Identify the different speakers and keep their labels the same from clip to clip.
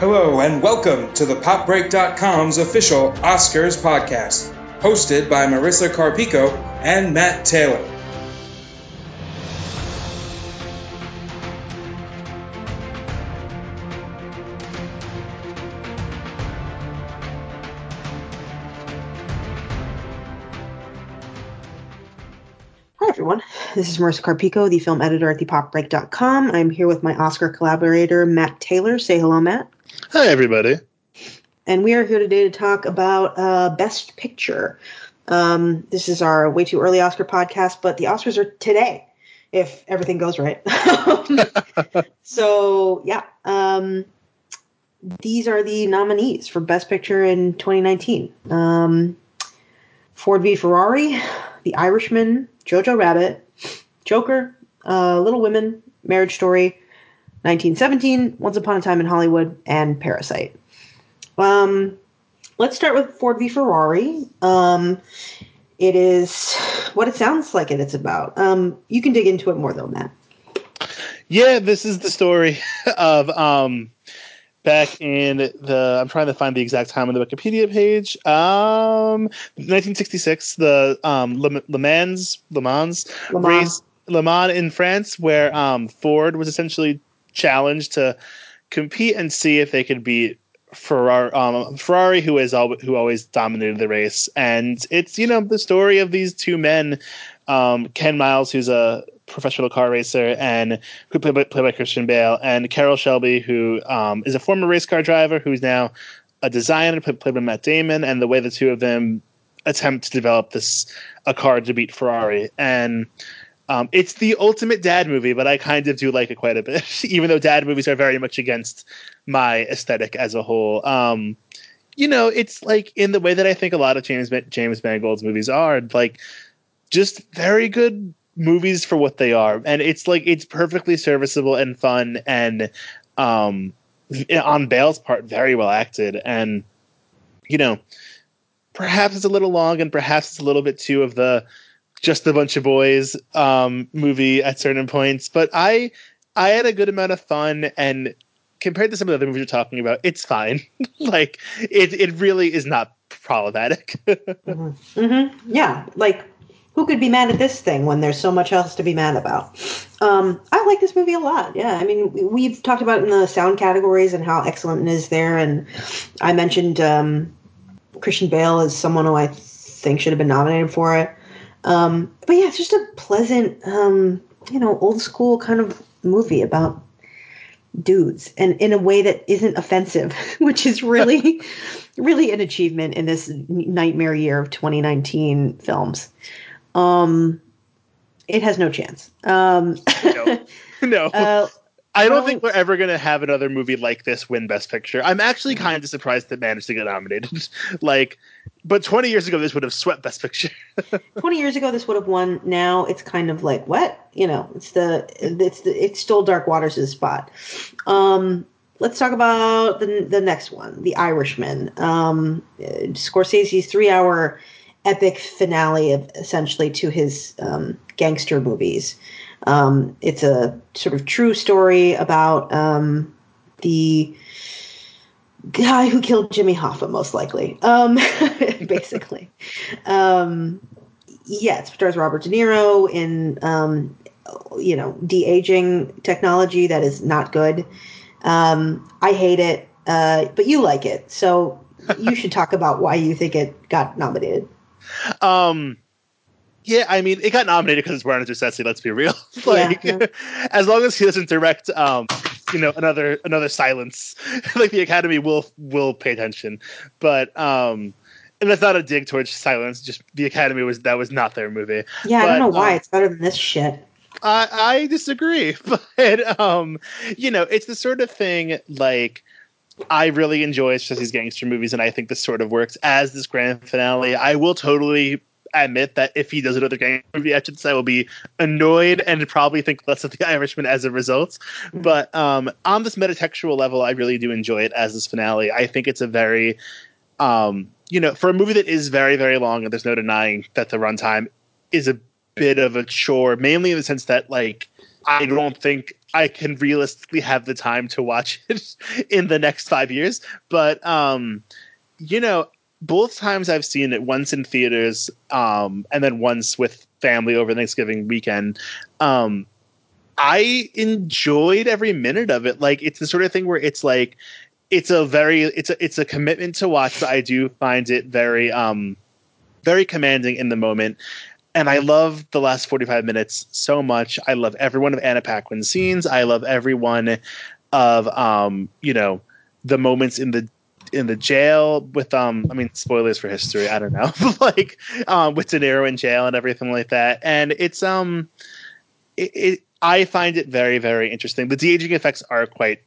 Speaker 1: Hello, and welcome to the PopBreak.com's official Oscars podcast, hosted by Marisa Carpico and Matt Taylor.
Speaker 2: Hi, everyone. This is Marisa Carpico, the film editor at thepopbreak.com. I'm here with my Oscar collaborator, Matt Taylor. Say hello, Matt.
Speaker 3: Hi, everybody.
Speaker 2: And we are here today to talk about uh, Best Picture. Um, this is our way too early Oscar podcast, but the Oscars are today, if everything goes right. so, yeah. Um, these are the nominees for Best Picture in 2019 um, Ford v. Ferrari, The Irishman, Jojo Rabbit, Joker, uh, Little Women, Marriage Story, 1917, Once Upon a Time in Hollywood, and Parasite. Um, let's start with Ford v Ferrari. Um, it is what it sounds like it, it's about. Um, you can dig into it more though, Matt.
Speaker 3: Yeah, this is the story of um, back in the. I'm trying to find the exact time on the Wikipedia page. Um, 1966, the um, Le, Le Mans Le Mans
Speaker 2: Le Mans.
Speaker 3: race Le Mans in France, where um, Ford was essentially challenged to compete and see if they could beat Ferrari, um, Ferrari, who is al- who always dominated the race, and it's you know the story of these two men, um, Ken Miles, who's a professional car racer, and who played by, played by Christian Bale, and Carroll Shelby, who um, is a former race car driver, who's now a designer, played by Matt Damon, and the way the two of them attempt to develop this a car to beat Ferrari, and um, it's the ultimate dad movie, but I kind of do like it quite a bit, even though dad movies are very much against my aesthetic as a whole. Um, you know, it's like in the way that I think a lot of James James Mangold's movies are, like just very good movies for what they are, and it's like it's perfectly serviceable and fun, and um, on Bale's part, very well acted, and you know, perhaps it's a little long, and perhaps it's a little bit too of the just a bunch of boys um, movie at certain points, but I I had a good amount of fun and compared to some of the other movies you're talking about, it's fine. like it it really is not problematic.
Speaker 2: mm-hmm. Mm-hmm. Yeah, like who could be mad at this thing when there's so much else to be mad about? Um, I like this movie a lot. Yeah, I mean we've talked about in the sound categories and how excellent it is there, and I mentioned um, Christian Bale as someone who I think should have been nominated for it. Um, but yeah, it's just a pleasant, um, you know, old school kind of movie about dudes and in a way that isn't offensive, which is really, really an achievement in this nightmare year of 2019 films. Um, it has no chance. Um,
Speaker 3: no, no. Uh, I don't think we're ever going to have another movie like this win Best Picture. I'm actually kind of surprised that managed to get nominated. like, but 20 years ago, this would have swept Best Picture.
Speaker 2: 20 years ago, this would have won. Now it's kind of like what you know. It's the it's the it stole Dark Waters' spot. Um, let's talk about the the next one, The Irishman. Um, Scorsese's three hour epic finale of essentially to his um, gangster movies. Um, it's a sort of true story about um, the guy who killed Jimmy Hoffa, most likely. Um, basically, um, yeah, it stars Robert De Niro in um, you know de aging technology that is not good. Um, I hate it, uh, but you like it, so you should talk about why you think it got nominated.
Speaker 3: Um yeah, I mean, it got nominated because it's Martin Scorsese. Let's be real. like, yeah, yeah. as long as he doesn't direct, um, you know, another another silence, like the Academy will will pay attention. But um, and that's not a dig towards silence. Just the Academy was that was not their movie.
Speaker 2: Yeah,
Speaker 3: but,
Speaker 2: I don't know why
Speaker 3: um,
Speaker 2: it's better than this shit.
Speaker 3: I, I disagree, but um, you know, it's the sort of thing like. I really enjoy Scorsese's gangster movies, and I think this sort of works as this grand finale. I will totally admit that if he does another gang movie, I should say, I will be annoyed and probably think less of The Irishman as a result.
Speaker 2: Mm-hmm.
Speaker 3: But um, on this metatextual level, I really do enjoy it as this finale. I think it's a very, um, you know, for a movie that is very, very long, and there's no denying that the runtime is a bit of a chore, mainly in the sense that, like, I don't think I can realistically have the time to watch it in the next five years. But um, you know, both times I've seen it, once in theaters, um, and then once with family over Thanksgiving weekend. Um, I enjoyed every minute of it. Like it's the sort of thing where it's like it's a very it's a it's a commitment to watch, but I do find it very um very commanding in the moment. And I love the last 45 minutes so much. I love every one of Anna Paquin's scenes. I love every one of um, you know, the moments in the in the jail with um I mean spoilers for history, I don't know. like um with De Niro in jail and everything like that. And it's um it, it I find it very, very interesting. The de aging effects are quite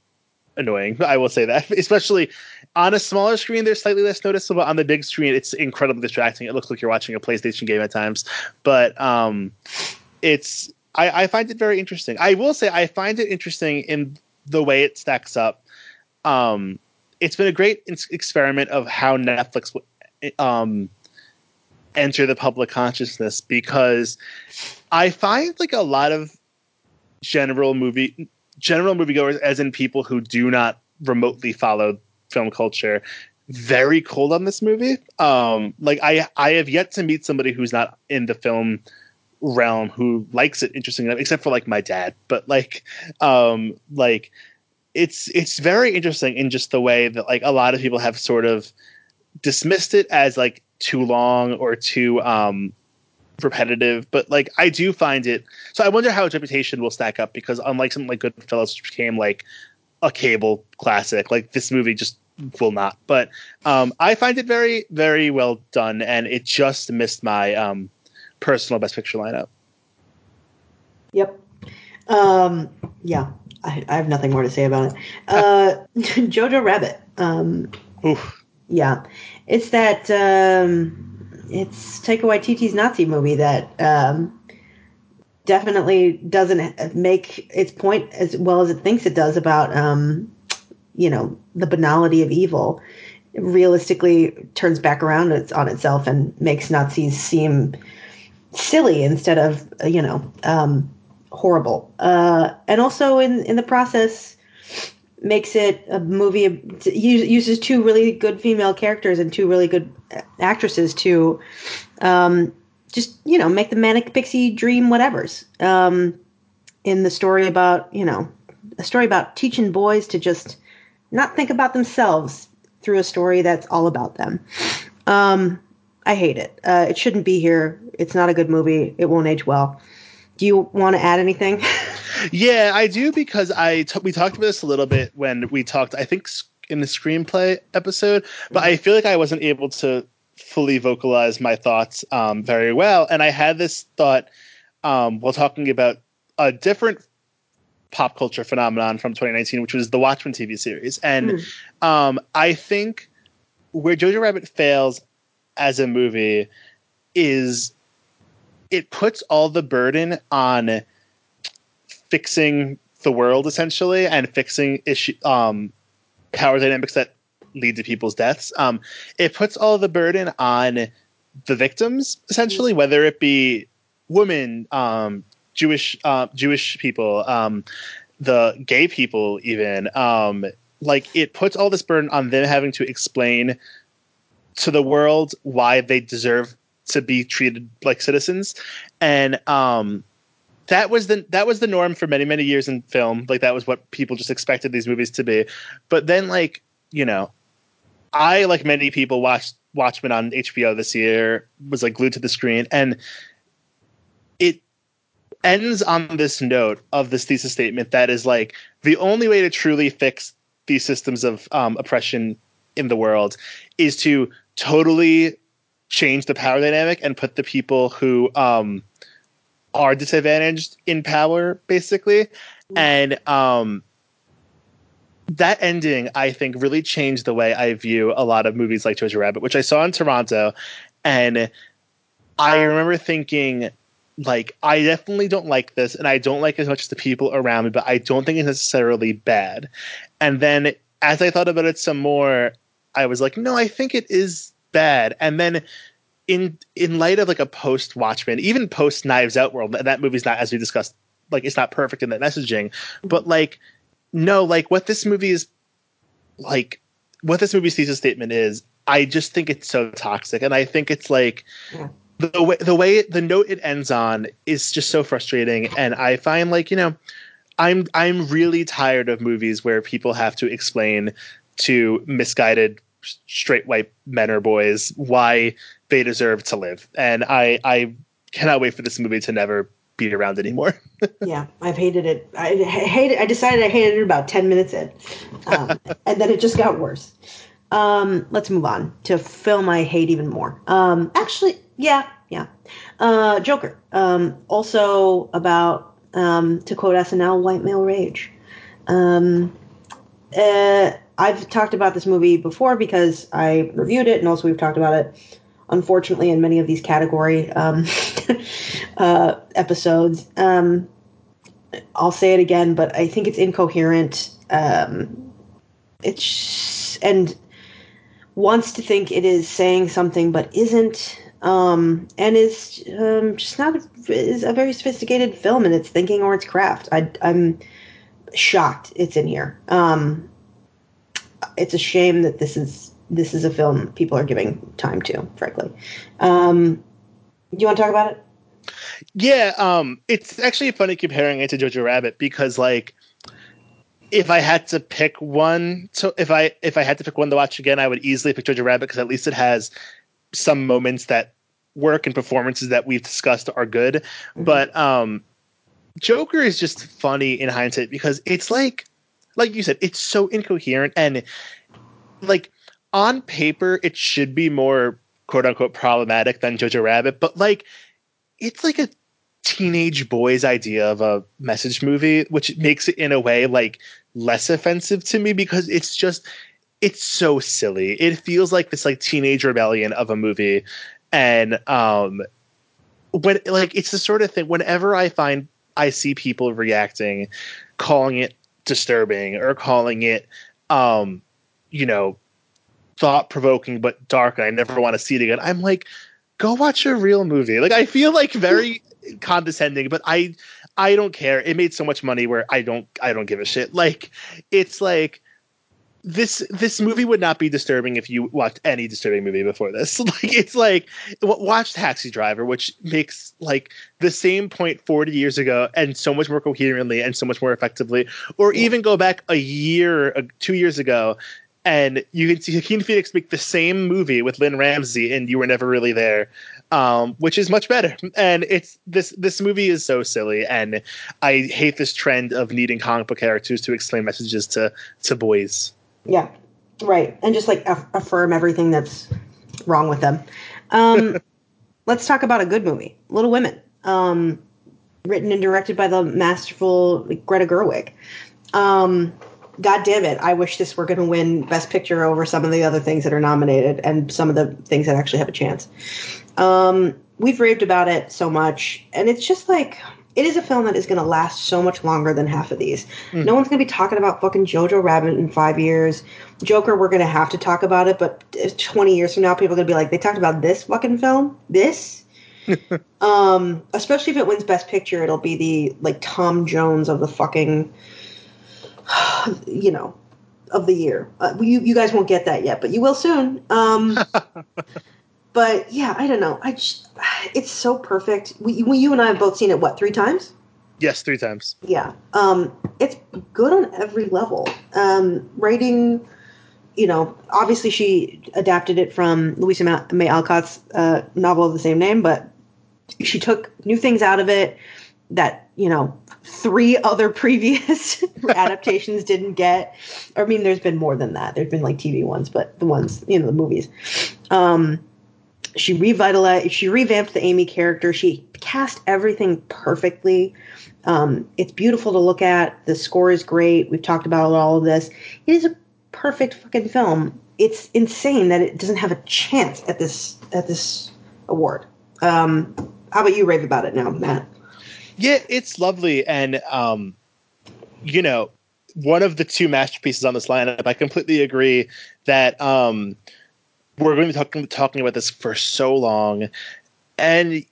Speaker 3: annoying. I will say that, especially on a smaller screen, they're slightly less noticeable. On the big screen, it's incredibly distracting. It looks like you're watching a PlayStation game at times, but um, it's I, I find it very interesting. I will say I find it interesting in the way it stacks up. Um, it's been a great experiment of how Netflix um, enter the public consciousness because I find like a lot of general movie general moviegoers, as in people who do not remotely follow film culture, very cold on this movie. Um, like I, I have yet to meet somebody who's not in the film realm who likes it interesting enough, except for like my dad. But like, um, like it's it's very interesting in just the way that like a lot of people have sort of dismissed it as like too long or too um repetitive, but like I do find it. So I wonder how its reputation will stack up because unlike something like Goodfellas, which became like a cable classic, like this movie just will not. But um, I find it very, very well done, and it just missed my um, personal Best Picture lineup.
Speaker 2: Yep. Um, yeah, I, I, have nothing more to say about it. Uh, Jojo Rabbit. Um,
Speaker 3: Oof.
Speaker 2: Yeah, it's that. Um, it's Taika Waititi's Nazi movie that um, definitely doesn't make its point as well as it thinks it does about um, you know the banality of evil. It realistically turns back around on itself and makes Nazis seem silly instead of you know um, horrible. Uh, and also in in the process makes it a movie uses two really good female characters and two really good actresses to um, just you know make the manic pixie dream whatever's. Um, in the story about you know a story about teaching boys to just not think about themselves through a story that's all about them. Um, i hate it. Uh, it shouldn't be here. It's not a good movie. It won't age well do you want to add anything
Speaker 3: Yeah, I do because I t- we talked about this a little bit when we talked. I think in the screenplay episode, but I feel like I wasn't able to fully vocalize my thoughts um, very well, and I had this thought um, while talking about a different pop culture phenomenon from 2019, which was the Watchmen TV series, and mm. um, I think where Jojo Rabbit fails as a movie is it puts all the burden on fixing the world essentially and fixing issue um, power dynamics that lead to people's deaths. Um, it puts all the burden on the victims essentially, mm-hmm. whether it be women, um, Jewish uh, Jewish people, um, the gay people, even. Um, like it puts all this burden on them having to explain to the world why they deserve to be treated like citizens, and um, that was the that was the norm for many many years in film. Like that was what people just expected these movies to be. But then, like you know, I like many people watched Watchmen on HBO this year. Was like glued to the screen, and it ends on this note of this thesis statement that is like the only way to truly fix these systems of um, oppression in the world is to totally change the power dynamic and put the people who um, are disadvantaged in power, basically. Mm-hmm. And um, that ending, I think, really changed the way I view a lot of movies like Jojo Rabbit, which I saw in Toronto. And I remember thinking, like, I definitely don't like this, and I don't like as much as the people around me, but I don't think it's necessarily bad. And then as I thought about it some more, I was like, no, I think it is bad. And then in in light of like a post Watchmen, even post Knives Out world, that movie's not as we discussed like it's not perfect in that messaging, but like no, like what this movie is like what this movie's thesis statement is, I just think it's so toxic, and I think it's like yeah. the way the way the note it ends on is just so frustrating, and I find like you know. I'm I'm really tired of movies where people have to explain to misguided straight white men or boys why they deserve to live. And I I cannot wait for this movie to never be around anymore.
Speaker 2: yeah, I've hated it. I hated. I decided I hated it about ten minutes in, um, and then it just got worse. Um, let's move on to film I hate even more. Um, actually, yeah, yeah. Uh, Joker. Um, also about um, to quote SNL, white male rage. Um, uh, I've talked about this movie before because I reviewed it, and also we've talked about it, unfortunately, in many of these category um, uh, episodes. Um, I'll say it again, but I think it's incoherent. Um, it's and wants to think it is saying something, but isn't. Um, and is um, just not a, is a very sophisticated film in its thinking or its craft. I, I'm shocked it's in here. Um, it's a shame that this is this is a film people are giving time to, frankly. Um, do you want to talk about it?
Speaker 3: Yeah, um, it's actually funny comparing it to Jojo Rabbit because, like, if I had to pick one, so if I if I had to pick one to watch again, I would easily pick Jojo Rabbit because at least it has some moments that work and performances that we've discussed are good. Mm-hmm. But um, Joker is just funny in hindsight because it's like like you said, it's so incoherent and like on paper it should be more quote unquote problematic than Jojo Rabbit, but like it's like a teenage boy's idea of a message movie, which makes it in a way like less offensive to me because it's just it's so silly. It feels like this like teenage rebellion of a movie. And um when like it's the sort of thing whenever I find I see people reacting, calling it disturbing or calling it um you know thought provoking but dark and I never want to see it again. I'm like, go watch a real movie. Like I feel like very condescending, but I I don't care. It made so much money where I don't I don't give a shit. Like it's like this this movie would not be disturbing if you watched any disturbing movie before this. Like it's like watch Taxi Driver, which makes like the same point 40 years ago and so much more coherently and so much more effectively. Or even go back a year, uh, two years ago, and you can see Joaquin Phoenix make the same movie with Lynne Ramsay, and you were never really there, um, which is much better. And it's this this movie is so silly, and I hate this trend of needing comic book characters to explain messages to to boys.
Speaker 2: Yeah, right. And just like aff- affirm everything that's wrong with them. Um, let's talk about a good movie, Little Women. Um, written and directed by the masterful Greta Gerwig. Um, God damn it! I wish this were going to win Best Picture over some of the other things that are nominated and some of the things that actually have a chance. Um, we've raved about it so much, and it's just like it is a film that is going to last so much longer than half of these. Mm. No one's going to be talking about fucking Jojo Rabbit in five years. Joker, we're going to have to talk about it, but 20 years from now, people are going to be like, they talked about this fucking film? This? um, especially if it wins Best Picture, it'll be the, like, Tom Jones of the fucking, you know, of the year. Uh, you, you guys won't get that yet, but you will soon. Um, but yeah, I don't know. I just, it's so perfect. We, we, you and I have both seen it. What three times?
Speaker 3: Yes, three times.
Speaker 2: Yeah, um, it's good on every level. Um, writing, you know, obviously she adapted it from Louisa May Alcott's uh, novel of the same name, but she took new things out of it that you know three other previous adaptations didn't get. I mean, there's been more than that. There's been like TV ones, but the ones you know the movies. Um, she revitalized she revamped the amy character. She cast everything perfectly. Um, it's beautiful to look at. The score is great. We've talked about all of this. It is a perfect fucking film. It's insane that it doesn't have a chance at this at this award. Um, how about you rave about it now matt?
Speaker 3: Yeah it's lovely. And um, you know one of the two masterpieces on this lineup i completely agree that um, we're going to be talking talking about this for so long, and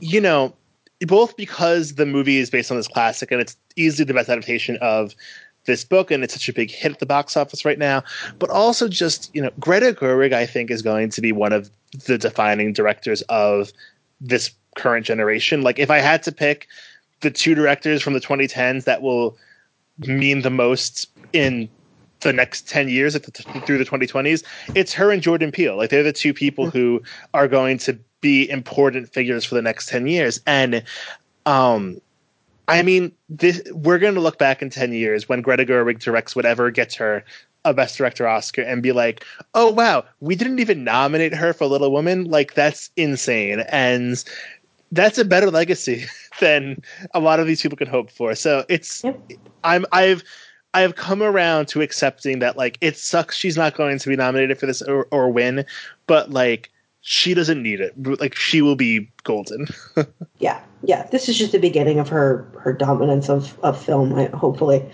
Speaker 3: you know, both because the movie is based on this classic and it's easily the best adaptation of this book and it's such a big hit at the box office right now but also just you know greta gerwig i think is going to be one of the defining directors of this current generation. Like if i had to pick the two directors from the 2010s that will mean the most in the next 10 years through the 2020s it's her and jordan peele like they're the two people who are going to be important figures for the next 10 years and um I mean, this, we're going to look back in 10 years when Greta Gerwig directs whatever gets her a Best Director Oscar and be like, oh, wow, we didn't even nominate her for Little Women. Like, that's insane. And that's a better legacy than a lot of these people can hope for. So it's, yep. I'm, I've, I have come around to accepting that like it sucks she's not going to be nominated for this or, or win, but like she doesn't need it. Like she will be golden.
Speaker 2: yeah, yeah. This is just the beginning of her her dominance of of film. Hopefully,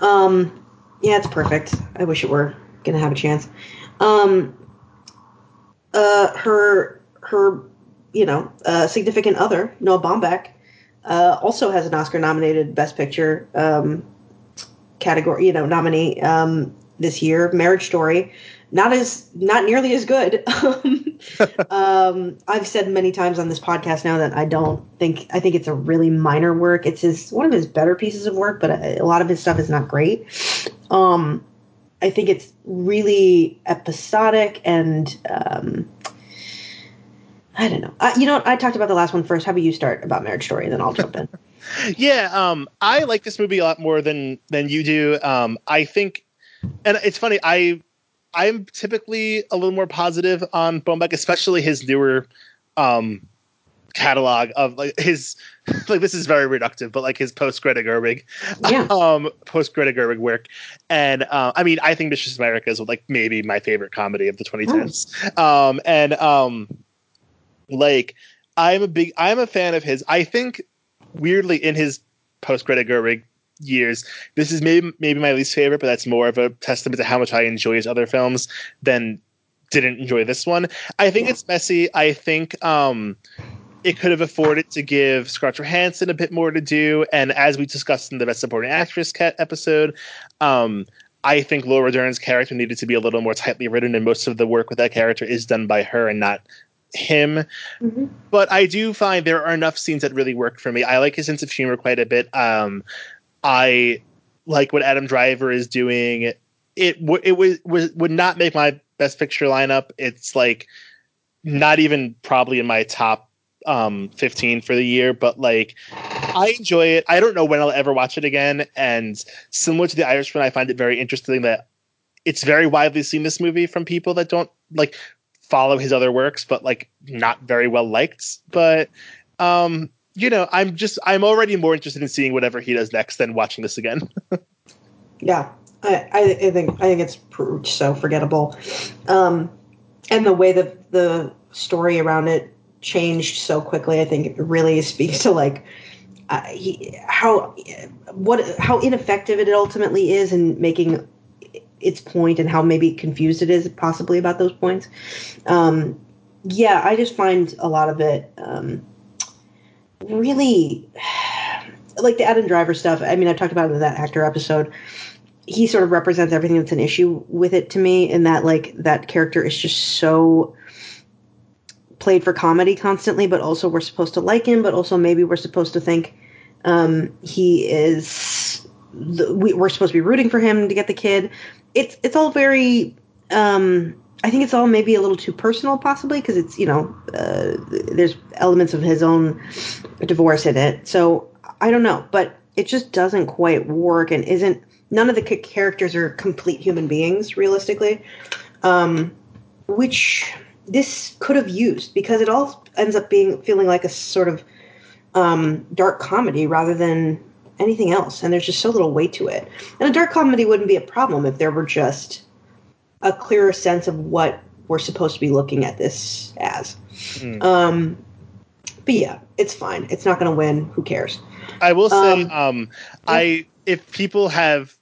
Speaker 2: um, yeah, it's perfect. I wish it were gonna have a chance. Um, uh, her her, you know, uh, significant other Noah Baumbach uh, also has an Oscar nominated Best Picture um, category. You know, nominee um, this year. Marriage Story not as not nearly as good. um, I've said many times on this podcast now that I don't think I think it's a really minor work. It's his one of his better pieces of work, but a, a lot of his stuff is not great. Um, I think it's really episodic and um, I don't know. I, you know? I talked about the last one first. How about you start about Marriage Story, and then I'll jump in.
Speaker 3: Yeah, um, I like this movie a lot more than than you do. Um, I think, and it's funny. I I'm typically a little more positive on Baumbach, especially his newer um, catalog of like his like this is very reductive, but like his post Greta Gerwig, yeah. um, post Greta Gerwig work, and uh, I mean I think Mistress America is like maybe my favorite comedy of the 2010s, um, and um, like I'm a big I'm a fan of his. I think weirdly in his post Greta Gerwig years. This is maybe maybe my least favorite, but that's more of a testament to how much I enjoy his other films than didn't enjoy this one. I think it's messy. I think um, it could have afforded to give Scarlett Johansson a bit more to do, and as we discussed in the Best Supporting Actress episode. Um, I think Laura Dern's character needed to be a little more tightly written, and most of the work with that character is done by her and not him. Mm-hmm. But I do find there are enough scenes that really work for me. I like his sense of humor quite a bit. Um, I like what Adam Driver is doing. It w- it was, was would not make my best picture lineup. It's like not even probably in my top um 15 for the year, but like I enjoy it. I don't know when I'll ever watch it again. And similar to The Irishman, I find it very interesting that it's very widely seen this movie from people that don't like follow his other works, but like not very well liked. But um you know, I'm just I'm already more interested in seeing whatever he does next than watching this again.
Speaker 2: yeah, I, I think I think it's so forgettable, um, and the way that the story around it changed so quickly, I think it really speaks to like uh, he, how what how ineffective it ultimately is in making its point and how maybe confused it is possibly about those points. Um, yeah, I just find a lot of it. Um, really like the Adam Driver stuff. I mean, I talked about in that actor episode. He sort of represents everything that's an issue with it to me, in that like that character is just so played for comedy constantly, but also we're supposed to like him, but also maybe we're supposed to think um, he is. The, we, we're supposed to be rooting for him to get the kid. It's it's all very um, I think it's all maybe a little too personal, possibly because it's you know uh, there's elements of his own divorce in it. So I don't know, but it just doesn't quite work and isn't. None of the characters are complete human beings, realistically, um, which this could have used because it all ends up being feeling like a sort of um, dark comedy rather than anything else. And there's just so little weight to it. And a dark comedy wouldn't be a problem if there were just a clearer sense of what we're supposed to be looking at this as. Mm. Um, but yeah, it's fine. It's not going to win. Who cares?
Speaker 3: I will say, um, um, I if people have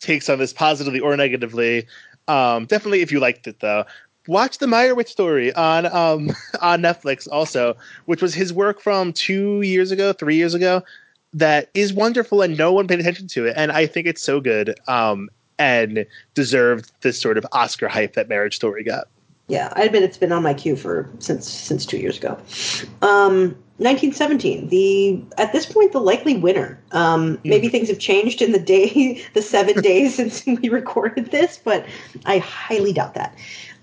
Speaker 3: takes on this positively or negatively, um, definitely if you liked it though, watch the Meyerowitz story on um on Netflix also, which was his work from two years ago, three years ago, that is wonderful and no one paid attention to it, and I think it's so good um and deserved this sort of Oscar hype that Marriage Story got.
Speaker 2: Yeah, I admit it's been on my queue for since since two years ago. Um, 1917, the at this point the likely winner. Um, maybe things have changed in the day, the seven days since we recorded this, but I highly doubt that.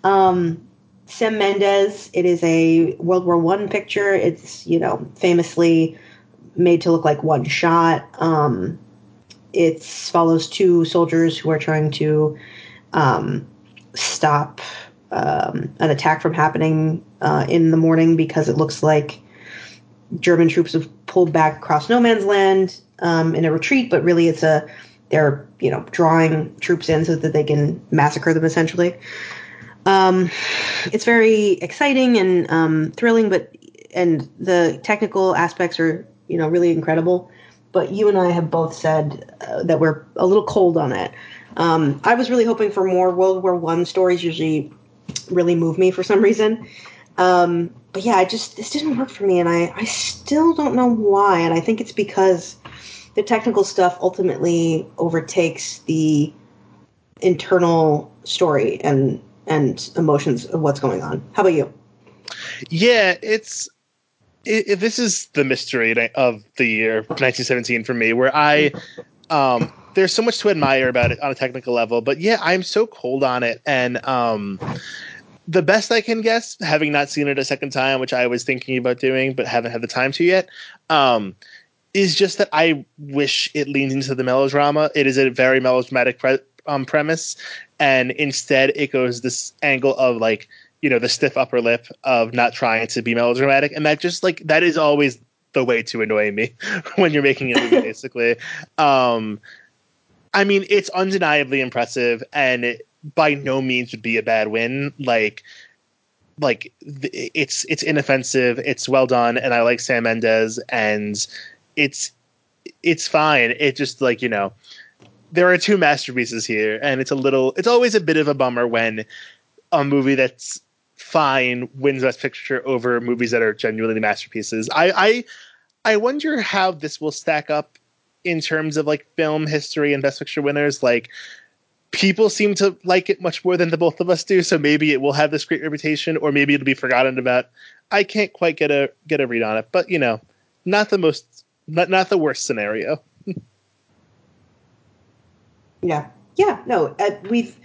Speaker 2: Um, Sam Mendes. It is a World War One picture. It's you know famously made to look like one shot. Um, it follows two soldiers who are trying to um, stop um, an attack from happening uh, in the morning because it looks like German troops have pulled back across no man's land um, in a retreat, but really it's a they're you know drawing troops in so that they can massacre them essentially. Um, it's very exciting and um, thrilling, but and the technical aspects are you know really incredible. But you and I have both said uh, that we're a little cold on it. Um, I was really hoping for more World War One stories. Usually, really move me for some reason. Um, but yeah, I just this didn't work for me, and I I still don't know why. And I think it's because the technical stuff ultimately overtakes the internal story and and emotions of what's going on. How about you?
Speaker 3: Yeah, it's it, this is the mystery of the year 1917 for me, where I um, there's so much to admire about it on a technical level, but yeah, I'm so cold on it, and um, the best I can guess, having not seen it a second time, which I was thinking about doing but haven't had the time to yet, um, is just that I wish it leans into the melodrama. It is a very melodramatic pre- um, premise, and instead it goes this angle of like you know the stiff upper lip of not trying to be melodramatic, and that just like that is always the way to annoy me when you're making a movie, basically. Um, I mean, it's undeniably impressive, and it by no means would be a bad win. Like, like it's it's inoffensive, it's well done, and I like Sam Mendes, and it's it's fine. It just like you know, there are two masterpieces here, and it's a little. It's always a bit of a bummer when a movie that's fine wins Best Picture over movies that are genuinely masterpieces. I I I wonder how this will stack up in terms of like film history and Best Picture winners. Like people seem to like it much more than the both of us do, so maybe it will have this great reputation, or maybe it'll be forgotten about. I can't quite get a get a read on it, but you know, not the most, not not the worst scenario.
Speaker 2: yeah, yeah, no, uh, we've.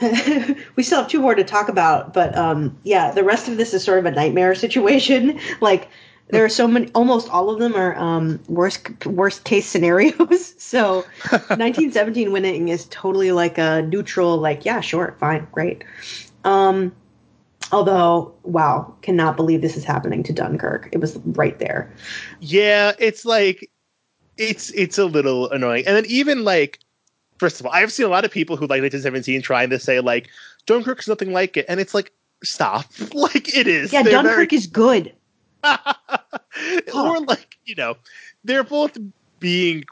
Speaker 2: we still have two more to talk about, but um, yeah, the rest of this is sort of a nightmare situation. like there are so many almost all of them are um, worst worst case scenarios. So 1917 winning is totally like a neutral like yeah sure fine great. Um, although wow cannot believe this is happening to dunkirk. It was right there.
Speaker 3: Yeah it's like it's it's a little annoying. And then even like first of all i've seen a lot of people who like 1917 trying to say like dunkirk's nothing like it and it's like stop like it is
Speaker 2: yeah They're dunkirk very- is good
Speaker 3: or like you know, they're both being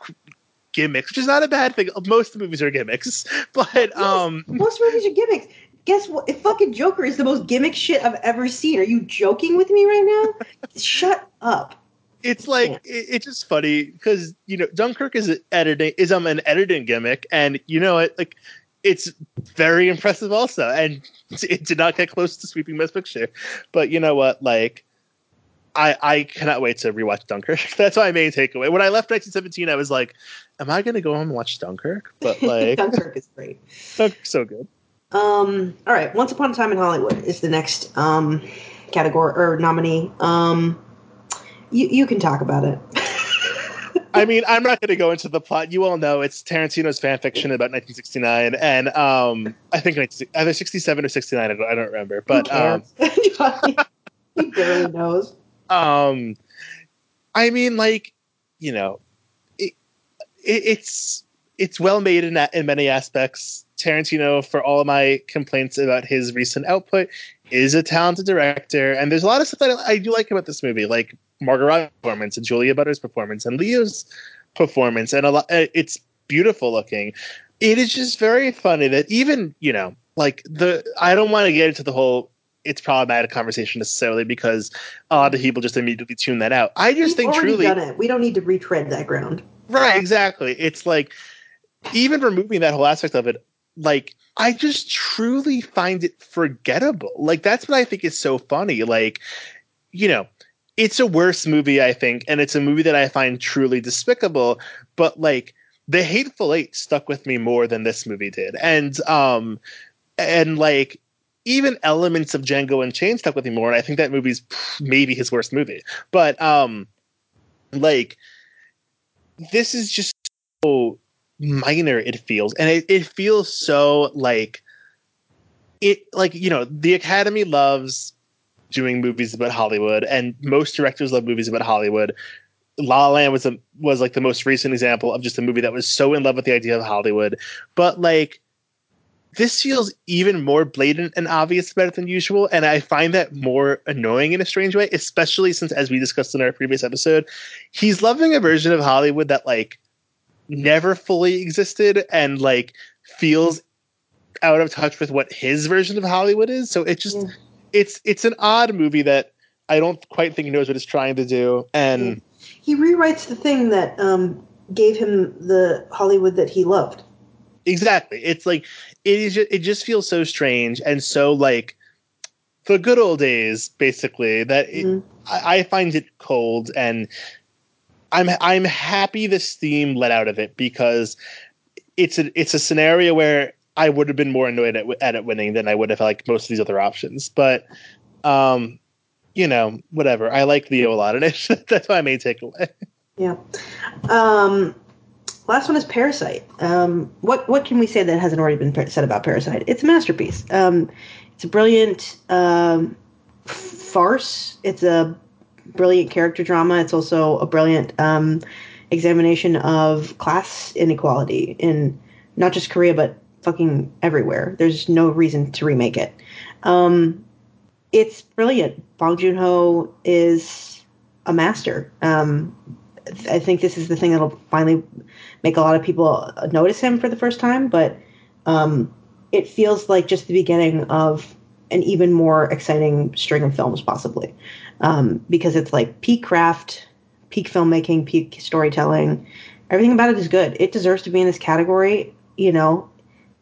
Speaker 3: gimmicks, which is not a bad thing. Most movies are gimmicks, but yes, um,
Speaker 2: most movies are gimmicks. Guess what? If fucking Joker is the most gimmick shit I've ever seen. Are you joking with me right now? Shut up.
Speaker 3: It's like it, it's just funny because you know Dunkirk is editing is um an editing gimmick, and you know it like it's very impressive also, and it did not get close to sweeping Best Picture. But you know what, like I, I cannot wait to rewatch Dunkirk. That's my main takeaway. When I left 1917, I was like, "Am I going to go home and watch Dunkirk?" But like,
Speaker 2: Dunkirk is great.
Speaker 3: Dunkirk's so good.
Speaker 2: Um. All right. Once Upon a Time in Hollywood is the next um category or nominee. Um. You you can talk about it.
Speaker 3: I mean, I'm not going to go into the plot. You all know it's Tarantino's fan fiction about 1969, and um, I think either 67 or 69. I don't, I don't remember, but um,
Speaker 2: he barely knows.
Speaker 3: Um, I mean, like, you know, it, it, it's it's well made in in many aspects. Tarantino, for all my complaints about his recent output, is a talented director, and there's a lot of stuff that I do like about this movie, like Robbie's performance and Julia Butters' performance and Leo's performance, and a lot. Uh, it's beautiful looking. It is just very funny that even you know like the I don't want to get into the whole it's problematic conversation necessarily because a lot of people just immediately tune that out. I just
Speaker 2: We've
Speaker 3: think truly
Speaker 2: done it. We don't need to retread that ground.
Speaker 3: Right, exactly. It's like even removing that whole aspect of it, like I just truly find it forgettable. Like that's what I think is so funny. Like, you know, it's a worse movie, I think, and it's a movie that I find truly despicable, but like the hateful eight stuck with me more than this movie did. And um and like even elements of Django Unchained stuck with me more, and I think that movie's maybe his worst movie. But um like this is just so minor it feels and it, it feels so like it like you know the academy loves doing movies about hollywood and most directors love movies about hollywood la La land was a, was like the most recent example of just a movie that was so in love with the idea of hollywood but like this feels even more blatant and obvious about it than usual and i find that more annoying in a strange way especially since as we discussed in our previous episode he's loving a version of hollywood that like never fully existed and like feels out of touch with what his version of Hollywood is. So it just. It's it's an odd movie that I don't quite think he knows what it's trying to do. And
Speaker 2: He rewrites the thing that um, gave him the Hollywood that he loved.
Speaker 3: exactly, it's like it is. Just, it just feels so strange and so like the good old days, basically. That it,
Speaker 2: Mhm.
Speaker 3: I, I find it cold and. I'm I'm happy this theme let out of it because it's a it's a scenario where I would have been more annoyed at, at it winning than I would have like most of these other options. But um, you know, whatever. I like Leo a lot, and that's my main takeaway.
Speaker 2: Yeah. Um, last one is Parasite. Um, what what can we say that hasn't already been said about Parasite? It's a masterpiece. Um, it's a brilliant um, farce. It's a brilliant character drama. It's also a brilliant um, examination of class inequality in not just Korea but fucking everywhere. There's no reason to remake it. Um, it's brilliant. Bong Joon Ho is a master. Um, I think this is the thing that'll finally make a lot of people notice him for the first time. But um, it feels like just the beginning of an even more exciting string of films, possibly, um, because it's like peak craft, peak filmmaking, peak storytelling. Everything about it is good. It deserves to be in this category. You know,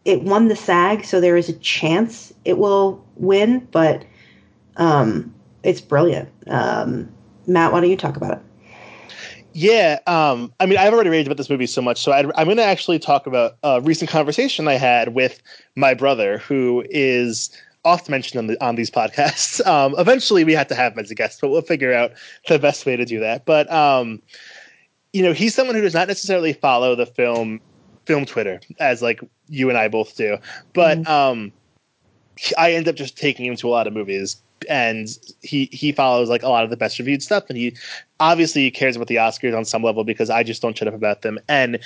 Speaker 2: it won the SAG, so there is a chance it will win, but um, it's brilliant. Um, Matt, why don't you talk about it?
Speaker 3: Yeah, um, I mean, I've already raved about this movie so much, so i am going to actually talk about a recent conversation I had with my brother, who is often mentioned on, the, on these podcasts. Um, eventually, we had to have him as a guest, but we'll figure out the best way to do that. But um, you know, he's someone who does not necessarily follow the film film Twitter as like you and I both do, but
Speaker 2: Mhm.
Speaker 3: um, I end up just taking him to a lot of movies and he he follows like a lot of the best reviewed stuff and he obviously he cares about the oscars on some level because i just don't shut up about them. And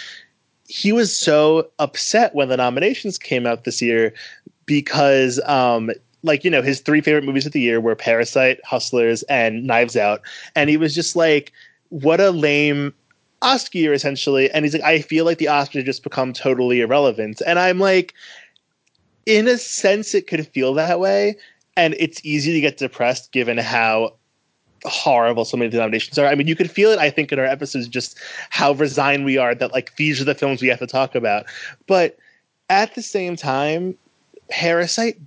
Speaker 3: he was so upset when the nominations came out this year because um like you know his three favorite movies of the year were parasite hustlers and knives out. And he was just like what a lame oscar year essentially and he's like i feel like the oscars just become totally irrelevant and i'm like in a sense it could feel that way and it's easy to get depressed given how horrible so many of the nominations are. I mean, you could feel it, I think, in our episodes, just how resigned we are that like these are the films we have to talk about. But at the same time, Parasite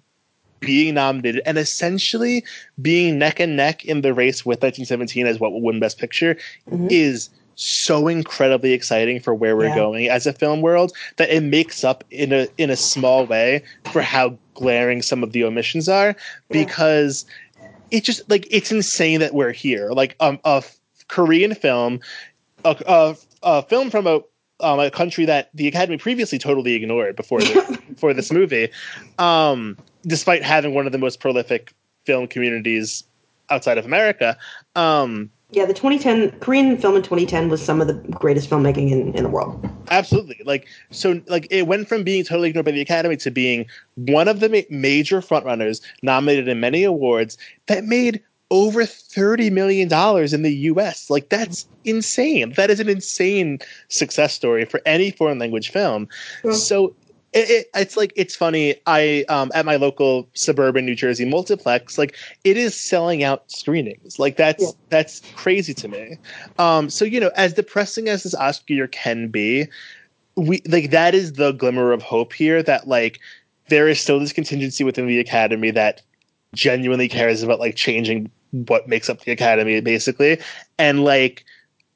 Speaker 3: being nominated and essentially being neck and neck in the race with 1917 as what will win Best Picture
Speaker 2: Mhm.
Speaker 3: is so incredibly exciting for where we're
Speaker 2: Yeah.
Speaker 3: going as a film world that it makes up in a in a small way for how glaring some of the omissions are because it just like it's insane that we're here like um, a f- korean film a, a, a film from a um, a country that the academy previously totally ignored before the, before this movie um, despite having one of the most prolific film communities outside of america um,
Speaker 2: Yeah, the 2010 Korean film in 2010 was some of the greatest filmmaking in, in the world.
Speaker 3: Absolutely. Like so like it went from being totally ignored by the Academy to being one of the ma- major frontrunners nominated in many awards that made over 30 million dollars in the US. Like that's insane. That is an insane success story for any foreign language film.
Speaker 2: Yeah.
Speaker 3: So it, it, it's like it's funny. I um, at my local suburban New Jersey multiplex, like it is selling out screenings. Like that's yeah. that's crazy to me. Um, so you know, as depressing as this Oscar year can be, we like that is the glimmer of hope here. That like there is still this contingency within the Academy that genuinely cares about like changing what makes up the Academy, basically, and like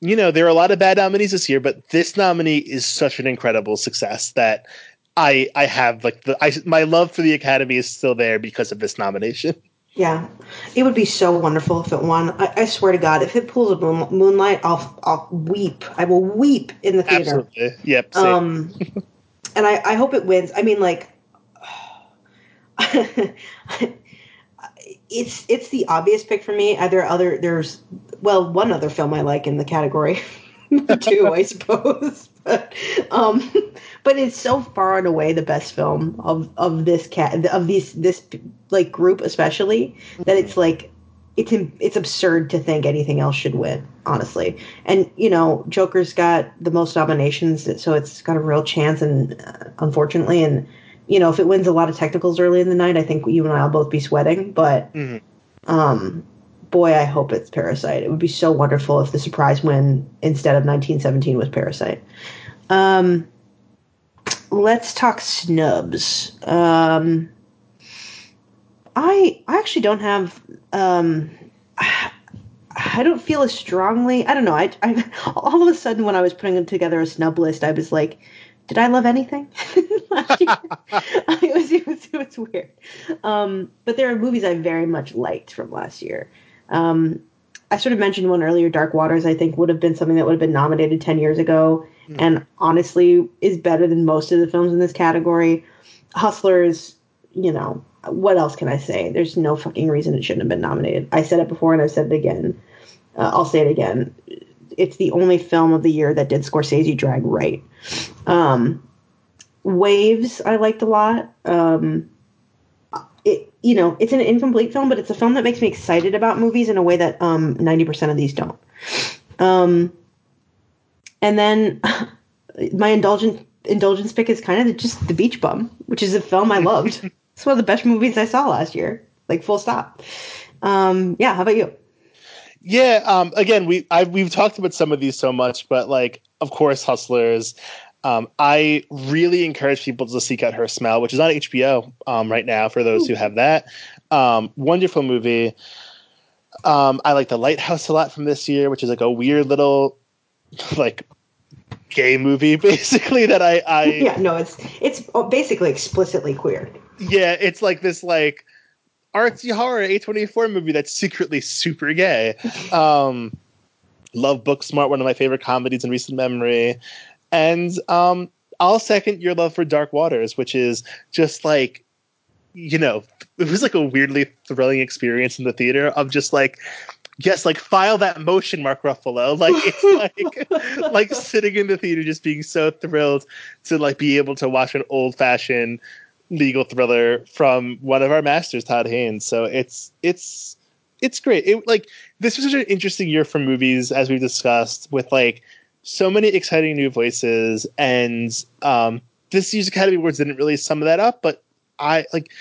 Speaker 3: you know, there are a lot of bad nominees this year, but this nominee is such an incredible success that I I have like the I my love for the Academy is still there because of this nomination.
Speaker 2: Yeah, it would be so wonderful if it won. I, I swear to God, if it pulls a moon, Moonlight, I'll I'll weep. I will weep in the theater.
Speaker 3: Absolutely. Yep.
Speaker 2: Same. Um, and I I hope it wins. I mean, like. it's it's the obvious pick for me. Either other there's well one other film I like in the category, two I suppose, but um, but it's so far and away the best film of of this cat of these this like group especially that it's like it's it's absurd to think anything else should win honestly. And you know joker's got the most nominations so it's got a real chance and uh, unfortunately and you know if it wins a lot of technicals early in the night i think you and i'll both be sweating but mm-hmm. um boy i hope it's parasite. It would be so wonderful if the surprise win instead of 1917 was parasite. Um let's talk snubs. Um, I I actually don't have. Um, I don't feel as strongly. I don't know. I, I all of a sudden when I was putting together a snub list, I was like, "Did I love anything last year?" it, was, it was it was weird. Um, but there are movies I very much liked from last year. Um, I sort of mentioned one earlier, Dark Waters. I think would have been something that would have been nominated ten years ago mm. and honestly is better than most of the films in this category. Hustlers, you know, what else can I say? There's no fucking reason it shouldn't have been nominated. I said it before and I've said it again. Uh, I'll say it again. It's the only film of the year that did Scorsese drag right. Um, Waves, I liked a lot. Um, you know, it's an incomplete film, but it's a film that makes me excited about movies in a way that um, 90% of these don't. Um, and then my indulgent indulgence pick is kind of just The Beach Bum, which is a film I loved. it's one of the best movies I saw last year. Like full stop. Um, yeah, how about you?
Speaker 3: Yeah, um, again, we I, we've talked about some of these so much, but like, of course, Hustlers. Um, I really encourage people to seek out Her Smell, which is on HBO um, right now for those Ooh. who have that. Um, wonderful movie. Um, I like The Lighthouse a lot from this year, which is like a weird little like gay movie basically that I, I
Speaker 2: yeah no it's it's basically explicitly queer
Speaker 3: yeah it's like this like artsy horror A24 movie that's secretly super gay um love Booksmart one of my favorite comedies in recent memory and um I'll second your love for Dark Waters which is just like you know it was like a weirdly thrilling experience in the theater of just like yes, like file that motion, Mark Ruffalo. Like it's like like sitting in the theater just being so thrilled to like be able to watch an old fashioned legal thriller from one of our masters, Todd Haynes. So it's it's it's great. It like this was such an interesting year for movies, as we've discussed, with like so many exciting new voices, and um, this year's Academy Awards didn't really sum that up, but I like.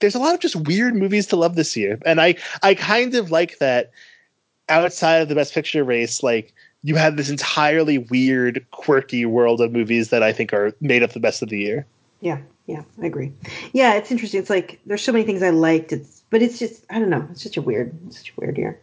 Speaker 3: There's a lot of just weird movies to love this year, and I I kind of like that outside of the best picture race, like you have this entirely weird, quirky world of movies that I think are made up the best of the year.
Speaker 2: Yeah, yeah, I agree. Yeah, it's interesting. It's like there's so many things I liked. It's but it's just I don't know. It's such a weird, such a weird year.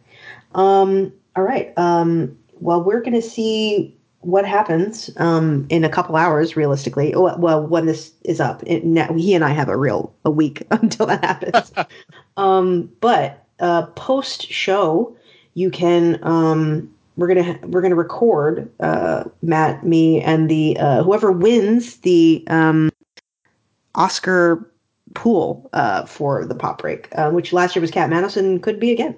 Speaker 2: Um, all right. Um, well, we're gonna see what happens um, in a couple hours, realistically. Well, when this is up, it, he and I have a real a week until that happens. um, but uh, post show, you can um, we're gonna we're gonna record uh, Matt, me, and the uh, whoever wins the um, Oscar pool uh, for the pop break, uh, which last year was Cat Madison, could be again.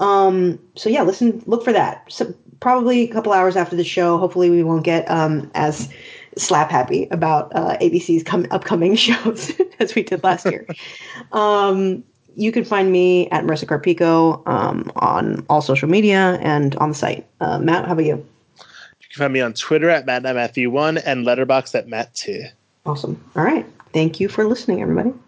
Speaker 2: Um, so yeah, listen, look for that. So probably a couple hours after the show. Hopefully, we won't get um, as slap happy about uh, ABC's com- upcoming shows as we did last year. um, you can find me at Marisa Carpico um, on all social media and on the site. Uh, Matt, how about you?
Speaker 3: You can find me on Twitter at MattMatthew1 and Letterboxd at Matt2.
Speaker 2: Awesome. All right. Thank you for listening, everybody.